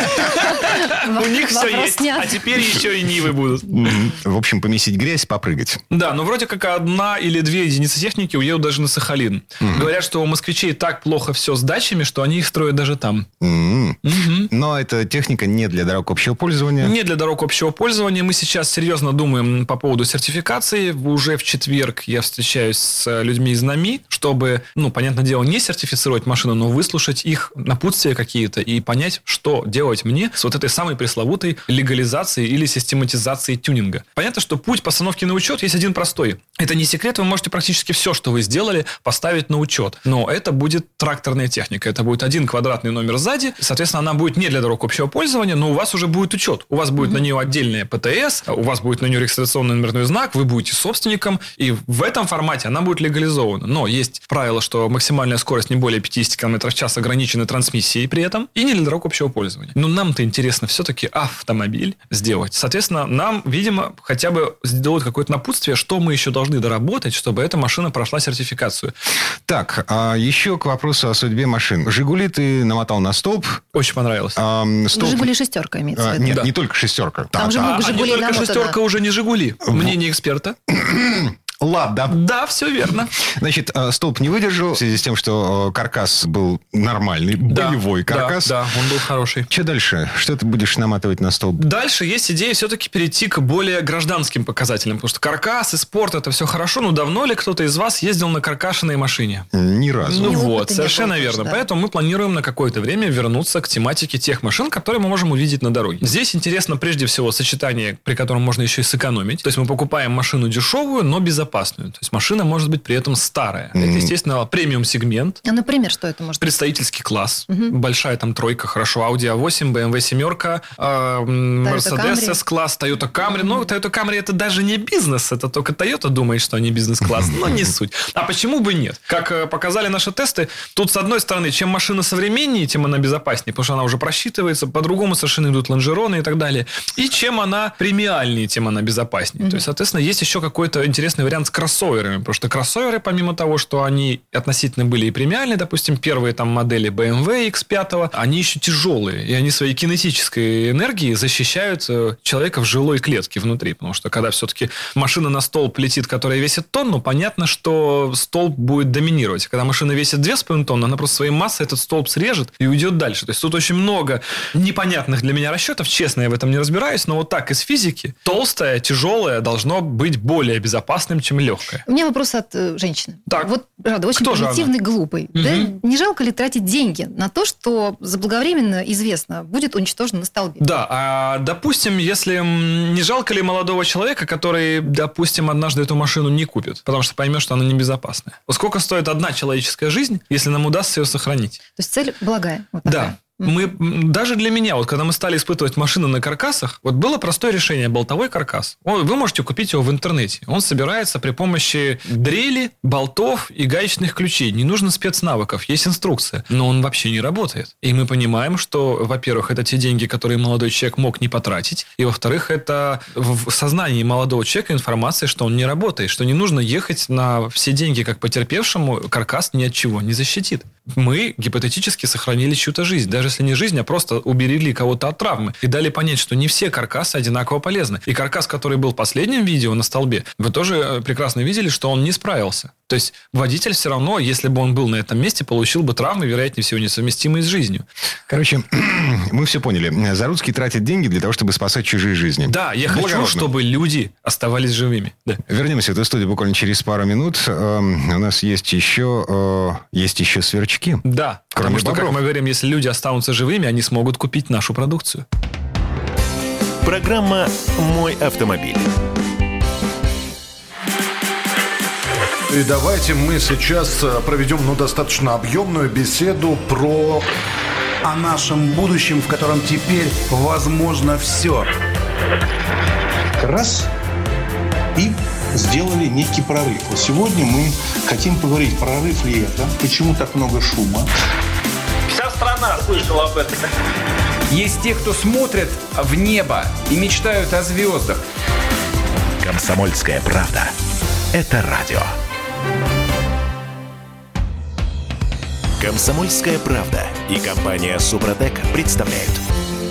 У них все есть. А теперь еще и Нивы будут. В общем, помесить грязь, попрыгать. Да, но вроде как одна или две единицы техники уедут даже на Сахалин. Говорят, что у москвичей так плохо все с дачами, что они их строят даже там. Но эта техника не для дорог общего пользования. Не для дорог общего пользования. Мы сейчас серьезно думаем по поводу сертификации. Уже в четверг я встречаюсь с людьми из НАМИ, чтобы, ну, понятное дело, не сертифицировать машину, но выслушать их напутствия какие-то и понять, что делать мне с вот этой самой пресловутой легализацией или систематизацией тюнинга. Понятно, что путь постановки на учет есть один простой. Это не секрет, вы можете практически все, что вы сделали, поставить на учет. Но это будет тракторная техника. Это будет один квадратный номер сзади. Соответственно, она будет не для дорог общего пользования, но у вас уже будет учет. У вас будет на нее отдельная ПТС, у вас будет на нее регистрационный номерной знак, вы будете собственником, и в этом формате она будет легализована. Но есть правило, что максимальная скорость не более 50 км в час ограничена трансмиссией при этом, и не для дорог общего пользования. Но нам-то интересно все-таки автомобиль сделать. Соответственно, нам, видимо, хотя бы сделать какое-то напутствие, что мы еще должны доработать, чтобы эта машина прошла сертификацию. Так, а еще к вопросу о судьбе машин. «Жигули» ты намотал на столб. Очень понравилось. Ам, столб- Жигули шестерка имеется А, в виду. Нет, Да. не только шестерка. Там же много А только шестерка уже не «Жигули». Мнение эксперта. Ладно. Да, все верно. Значит, э, столб не выдержал в связи с тем, что э, каркас был нормальный, боевой Да, каркас. Да, он был хороший. Что дальше? Что ты будешь наматывать на столб? Дальше есть идея все-таки перейти к более гражданским показателям, потому что каркас и спорт это все хорошо, но давно ли кто-то из вас ездил на каркашенной машине? Ни разу. Ну Ни вот, совершенно было верно. да. Поэтому мы планируем на какое-то время вернуться к тематике тех машин, которые мы можем увидеть на дороге. Здесь интересно прежде всего сочетание, при котором можно еще и сэкономить. То есть мы покупаем машину дешевую, но безопасную. То есть машина может быть при этом старая. Это, естественно, премиум-сегмент. А, например, что это может быть? Представительский класс. Большая там тройка, хорошо. Audi A8, BMW семерка, э, Toyota Mercedes Camry. S-класс, Toyota Camry. Но Toyota Camry это даже не бизнес. Это только Toyota думает, что они бизнес-класс. Но не суть. А почему бы нет? Как э, показали наши тесты, тут с одной стороны, чем машина современнее, тем она безопаснее, потому что она уже просчитывается. По-другому совершенно идут лонжероны и так далее. И чем она премиальнее, тем она безопаснее. То есть, соответственно, есть еще какой-то интересный вариант вариант с кроссоверами, потому что кроссоверы, помимо того, что они относительно были и премиальные, допустим, первые там модели BMW X5, они еще тяжелые, и они своей кинетической энергией защищают э, человека в жилой клетке внутри, потому что когда все-таки машина на столб летит, которая весит тонну, понятно, что столб будет доминировать. Когда машина весит 2,5 тонны, она просто своей массой этот столб срежет и уйдет дальше. То есть тут очень много непонятных для меня расчетов, честно, я в этом не разбираюсь, но вот так из физики толстое, тяжелое должно быть более безопасным, чем легкое. У меня вопрос от э, женщины. Так. Вот, правда, очень Кто примитивный, глупый. Мгм. Да? Не жалко ли тратить деньги на то, что заблаговременно известно будет уничтожено на столбе? Да, а допустим, если не жалко ли молодого человека, который, допустим, однажды эту машину не купит, потому что поймет, что она небезопасная. Сколько стоит одна человеческая жизнь, если нам удастся ее сохранить? То есть цель благая. Вот Да. такая. Мгм. Мы, даже для меня, вот когда мы стали испытывать машины на каркасах, вот было простое решение, болтовой каркас. Он- Вы можете купить его в интернете. Он собирается при помощи дрели, болтов и гаечных ключей. Не нужно спецнавыков, есть инструкция. Но он вообще не работает. И мы понимаем, что, во-первых, это те деньги, которые молодой человек мог не потратить. И, во-вторых, это в сознании молодого человека информация, что он не работает, что не нужно ехать на все деньги как потерпевшему. Каркас ни от чего не защитит. Мы гипотетически сохранили чью-то жизнь. Даже если не жизнь, а просто уберегли кого-то от травмы. И дали понять, что не все каркасы одинаково полезны. И каркас, который был в последнем видео на столбе, вы тоже э, прекрасно видели, что он не справился. То есть водитель все равно, если бы он был на этом месте, получил бы травмы, вероятнее всего, несовместимые с жизнью. Короче, мы все поняли. Заруцкий тратит деньги для того, чтобы спасать чужие жизни. Да, я хочу, чтобы люди оставались живыми. Да. Вернемся в эту студию буквально через пару минут. Эм, У нас есть еще, э, есть еще сверчки. Да, Кроме потому что, бобров. как мы говорим, если люди останутся живыми, они смогут купить нашу продукцию. Программа «Мой автомобиль». И давайте мы сейчас э, проведем ну, достаточно объемную беседу про о нашем будущем, в котором теперь возможно все. Раз и сделали некий прорыв. Вот сегодня мы хотим поговорить, прорыв ли это, почему так много шума. Вся страна слышала об этом. Есть те, кто смотрят в небо и мечтают о звездах. «Комсомольская правда». Это радио. «Комсомольская правда» и компания «Супротек» представляют.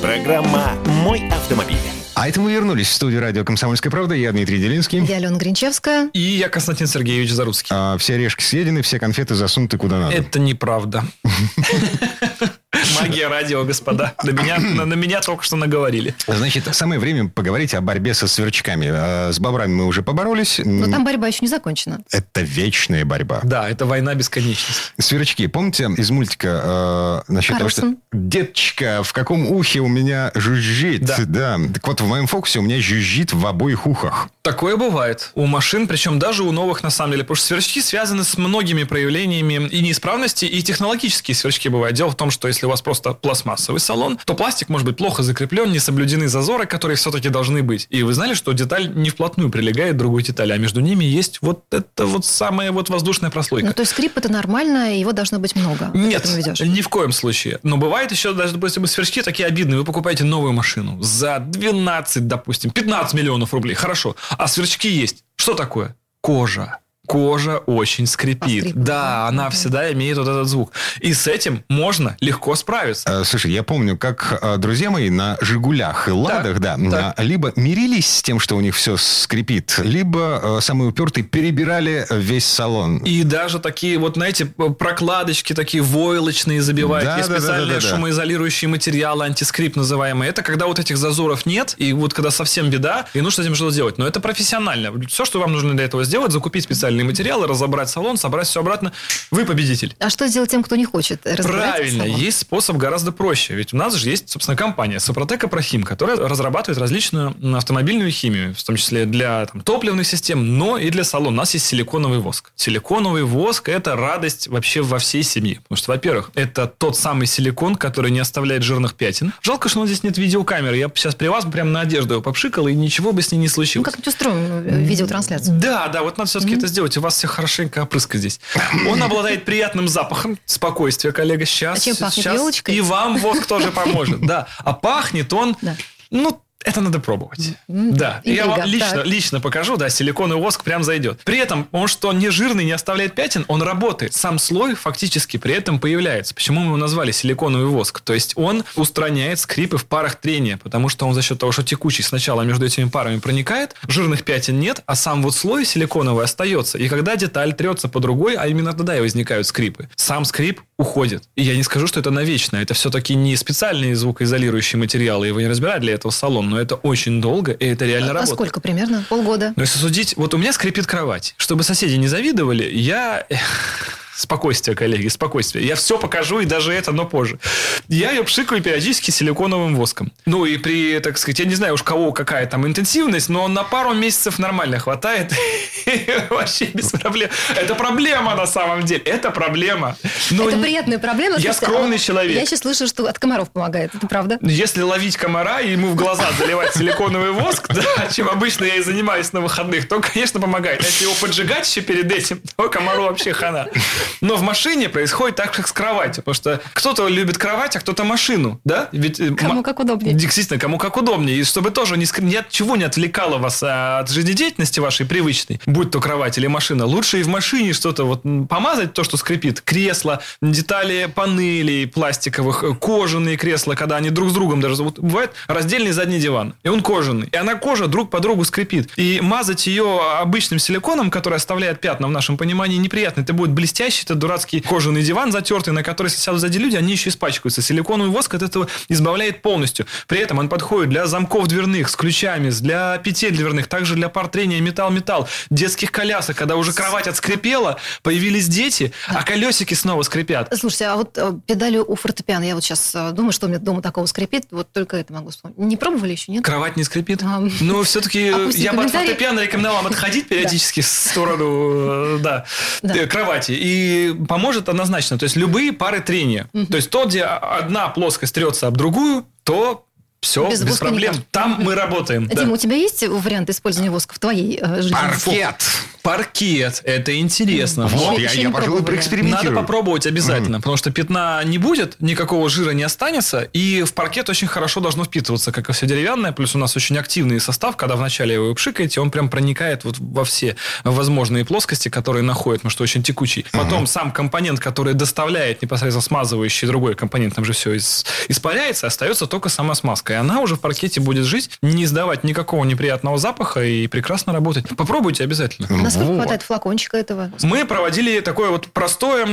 Программа «Мой автомобиль». А это мы вернулись в студию радио «Комсомольская правда». Я Дмитрий Делинский. Я Алена Гринчевская. И я Константин Сергеевич Заруцкий. А, все орешки съедены, все конфеты засунуты куда надо. Это неправда. Магия радио, господа. На меня, на, на меня только что наговорили. Значит, самое время поговорить о борьбе со сверчками. А, С бобрами мы уже поборолись. Но там борьба еще не закончена. Это вечная борьба. Да, это война бесконечности. Сверчки. Помните из мультика э, насчет того, что Карлсон. деточка, в каком ухе у меня жужжит? Да. Так вот, в моем фокусе у меня жужжит в обоих ухах. Такое бывает у машин, причем даже у новых на самом деле, потому что сверчки связаны с многими проявлениями и неисправности, и технологические сверчки бывают. Дело в том, что если у вас просто пластмассовый салон, то пластик может быть плохо закреплен, не соблюдены зазоры, которые все-таки должны быть. И вы знали, что деталь не вплотную прилегает к другой детали, а между ними есть вот это вот самая вот воздушная прослойка. Ну, то есть скрип это нормально, его должно быть много. Нет, ни в коем случае. Но бывает еще даже, допустим, сверчки такие обидные. Вы покупаете новую машину за 12, допустим, 15 миллионов рублей. Хорошо. А сверчки есть. Что такое? Кожа. Кожа очень скрипит. Поскрипывает, да, да. она всегда имеет вот этот звук. И с этим можно легко справиться. Э, Слушай, я помню, как э, друзья мои на «Жигулях» и «Ладах», да, так. э, либо мирились с тем, что у них все скрипит, либо э, самые упертые перебирали весь салон. И даже такие вот, знаете, прокладочки такие войлочные забивают. Да, Есть да, специальные да, да, да. шумоизолирующие материалы, антискрип называемые. Это когда вот этих зазоров нет, и вот когда совсем беда, и нужно с этим что-то делать. Но это профессионально. Все, что вам нужно для этого сделать, закупить специальные материалы, разобрать салон, собрать все обратно. Вы победитель. А что сделать тем, кто не хочет Правильно, в салоне? есть способ гораздо проще. Ведь у нас же есть, собственно, компания Супротек Прохим, которая разрабатывает различную автомобильную химию, в том числе для там, топливных систем, но и для салона. У нас есть силиконовый воск. Силиконовый воск – это радость вообще во всей семье. Потому что, во-первых, это тот самый силикон, который не оставляет жирных пятен. Жалко, что у нас здесь нет видеокамеры. Я сейчас при вас прям на одежду его попшикал, и ничего бы с ней не Ну, случилось. как-нибудь устроим э, видеотрансляцию. Да, да, вот надо все-таки это сделать. У вас все хорошенько опрыска здесь. Он обладает приятным запахом. Спокойствие, коллега. Сейчас. А чем пахнет? сейчас Елочкой? И вам воск тоже поможет. Да. А пахнет он, ну, Это надо пробовать. Да. Я вам Интрига, лично, так. лично покажу, да, силиконовый воск прям зайдет. При этом он что не жирный, не оставляет пятен, он работает. Сам слой фактически при этом появляется. Почему мы его назвали силиконовый воск? То есть он устраняет скрипы в парах трения, потому что он за счет того, что текучий сначала между этими парами проникает, жирных пятен нет, а сам вот слой силиконовый остается. И когда деталь трется по другой, а именно тогда и возникают скрипы. Сам скрип уходит. И я не скажу, что это навечно. Это все-таки не специальные звукоизолирующие материалы, его не разбирают для этого салон, но это очень долго, и это реально А работает. сколько примерно? Полгода? Но если судить, вот у меня скрипит кровать. Чтобы соседи не завидовали, я... Спокойствие, коллеги, спокойствие. Я все покажу, и даже это, но позже. Я ее пшикаю периодически силиконовым воском. Ну, и при, так сказать, я не знаю уж кого какая там интенсивность, но на пару месяцев нормально хватает. Вообще без проблем. Это проблема на самом деле. Это проблема. Но это приятная проблема. Я а скромный человек. Я сейчас слышу, что от комаров помогает. Это правда? Если ловить комара и ему в глаза заливать силиконовый воск, да, чем обычно я и занимаюсь на выходных, то, конечно, помогает. А если его поджигать еще перед этим, то комару вообще хана. Но в машине происходит так, как с кроватью. Потому что кто-то любит кровать, а кто-то машину. Да? Ведь, э, Кому как удобнее. Действительно, кому как удобнее. И чтобы тоже ни, ни от чего не отвлекало вас а, от жизнедеятельности вашей привычной, будь то кровать или машина, лучше и в машине что-то вот помазать, то, что скрипит. Кресло, детали панелей пластиковых, э, кожаные кресла, когда они друг с другом даже... Вот бывает раздельный задний диван, и он кожаный. И она кожа друг по другу скрипит. И мазать ее обычным силиконом, который оставляет пятна в нашем понимании, неприятно. Это будет блестящий, это дурацкий кожаный диван затертый, на который, если сядут сзади люди, они еще испачкаются. Силиконовый воск от этого избавляет полностью. При этом он подходит для замков дверных с ключами, для петель дверных, также для пар трения металл-металл, детских колясок, когда уже кровать отскрипела, появились дети, а колесики снова скрипят. Слушайте, а вот э, педали у фортепиано, я вот сейчас э, думаю, что у меня дома такого скрипит, вот только это могу вспомнить. Не пробовали еще, нет? Кровать не скрипит? А, Ну, все-таки Опустите я бы от фортепиано рекомендовал вам отходить периодически в сторону э, да, э, кровати. И поможет однозначно. То есть, любые пары трения. То есть, то, где одна плоскость трется об другую, то все Без без, проблем. никак. Там мы работаем. да. Дима, у тебя есть вариант использования воска в твоей э, жизни? Паркет. Это интересно. Вот, я- я, пожалуй, проэкспериментирую. Надо попробовать обязательно, потому что пятна не будет, никакого жира не останется, и в паркет очень хорошо должно впитываться, как и все деревянное. Плюс у нас очень активный состав, когда вначале вы его пшикаете, он прям проникает вот во все возможные плоскости, которые находят, потому что очень текучий. Потом сам компонент, который доставляет непосредственно смазывающий другой компонент, там же все испаряется, остается только сама смазка. И она уже в паркете будет жить, не издавать никакого неприятного запаха и прекрасно работать. Попробуйте обязательно. Насколько хватает флакончика этого? Мы проводили такой вот простой,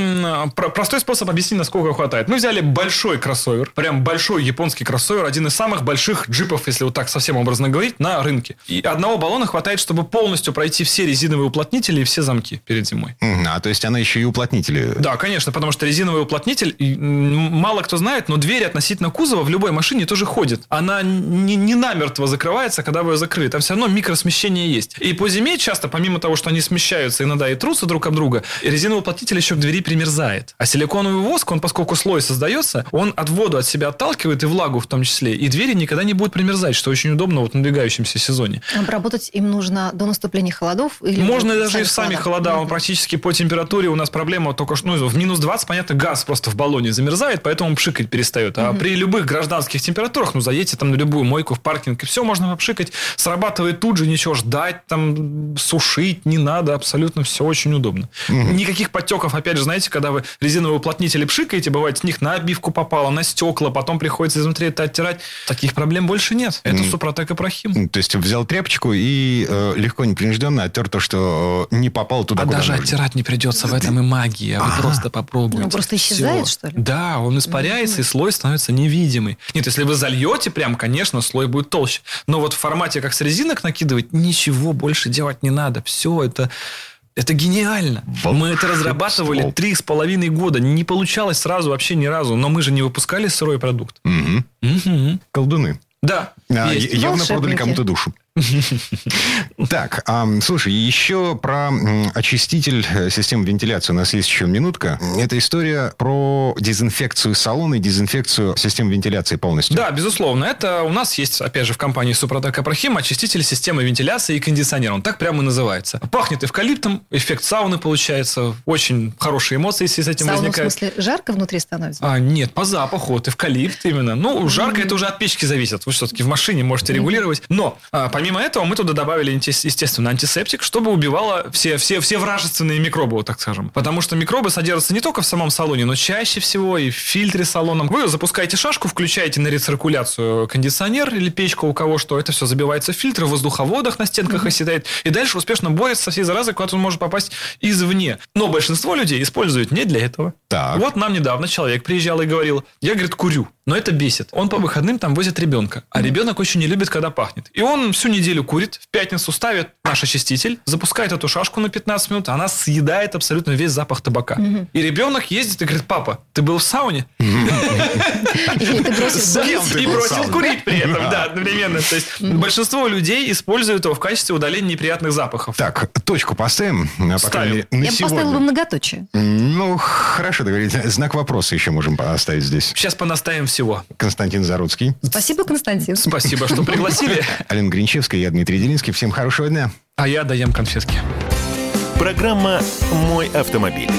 простой способ объяснить, насколько хватает. Мы взяли большой кроссовер, прям большой японский кроссовер, один из самых больших джипов, если вот так совсем образно говорить, на рынке. И одного баллона хватает, чтобы полностью пройти все резиновые уплотнители и все замки перед зимой. А, то есть она еще и уплотнители. Да, конечно, потому что резиновый уплотнитель, мало кто знает, но дверь относительно кузова в любой машине тоже ходит. Она не, не намертво закрывается, когда вы ее закрыли. Там все равно микросмещение есть. И по зиме часто, помимо того, что они смещаются иногда и трутся друг об друга, резиновый уплотнитель еще к двери примерзает. А силиконовый воск, он, поскольку слой создается, он от воду от себя отталкивает и влагу в том числе. И двери никогда не будут примерзать, что очень удобно вот в надвигающемся сезоне. Обработать им нужно до наступления холодов? Или Можно даже и в сами холода. Он практически по температуре у нас проблема только что, ну, в минус 20, понятно, газ просто в баллоне замерзает, поэтому пшикать перестает. А Мгм. при любых гражданских температурах, ну, заедьте там на любую мойку, в паркинг, и все можно попшикать. Срабатывает тут же, ничего ждать, там, сушить не надо, абсолютно все очень удобно. Никаких подтеков, опять же, знаете, когда вы резиновые уплотнители пшикаете, бывает, с них на обивку попало, на стекла, потом приходится изнутри это оттирать. Таких проблем больше нет. Это. Супротек и Прохим. То есть взял тряпочку и э, легко непринужденно оттер то, что э, не попало туда, А куда даже нужно. оттирать не придется, в этом и магия. Вы просто попробуйте. Ну, просто Всё. исчезает, что ли? Да, он испаряется, и слой становится невидимый. Нет, если вы зальете прям, конечно, слой будет толще. Но вот в формате, как с резинок накидывать, ничего больше делать не надо. Все это... Это гениально. Мы это разрабатывали три с половиной года. Не получалось сразу вообще ни разу. Но мы же не выпускали сырой продукт. Мгм. Мгм. Колдуны. Да. А, явно продали кому-то душу. Так, слушай, еще про очиститель э, системы вентиляции. У нас есть еще минутка. Это история про дезинфекцию салона и дезинфекцию системы вентиляции полностью. Да, безусловно. Это у нас есть, опять же, в компании Супротек Апрахим очиститель системы вентиляции и кондиционера. Он так прямо и называется. Пахнет эвкалиптом, эффект сауны получается. Очень хорошие эмоции, если с этим Сауна, в возникают. смысле, жарко внутри становится? А, нет, по запаху, вот эвкалипт именно. Ну, жарко это уже от печки зависит. Вы все-таки в машине можете регулировать. Но, а, помимо этого, мы туда добавили, естественно, антисептик, чтобы убивало все, все, все вражественные микробы, вот так скажем. Потому что микробы содержатся не только в самом салоне, но чаще всего и в фильтре салона. Вы запускаете шашку, включаете на рециркуляцию кондиционер или печку, у кого что, это все забивается в фильтры, в воздуховодах на стенках оседает, и дальше успешно борется со всей заразой, куда он может попасть извне. Но большинство людей используют не для этого. Так. Вот нам недавно человек приезжал и говорил, я, говорит, курю, но это бесит. Он по выходным там возит ребенка, а ребенок очень не любит, когда пахнет. И он всю неделю курит, в пятницу ставит наш очиститель, запускает эту шашку на 15 минут, она съедает абсолютно весь запах табака. И ребенок ездит и говорит, папа, ты был в сауне? И бросил курить при этом, да, одновременно. То есть большинство людей используют его в качестве удаления неприятных запахов. Так, точку поставим. По Ставим. Я поставила бы сегодня. многоточие. Ну, хорошо договорились. Знак вопроса еще можем поставить здесь. Сейчас понаставим всего. Константин Заруцкий, Спасибо, Константин. Спасибо, что пригласили. Алена Гринчевская, я Дмитрий Делинский. Всем хорошего дня. А я даем конфетки. Программа «Мой автомобиль».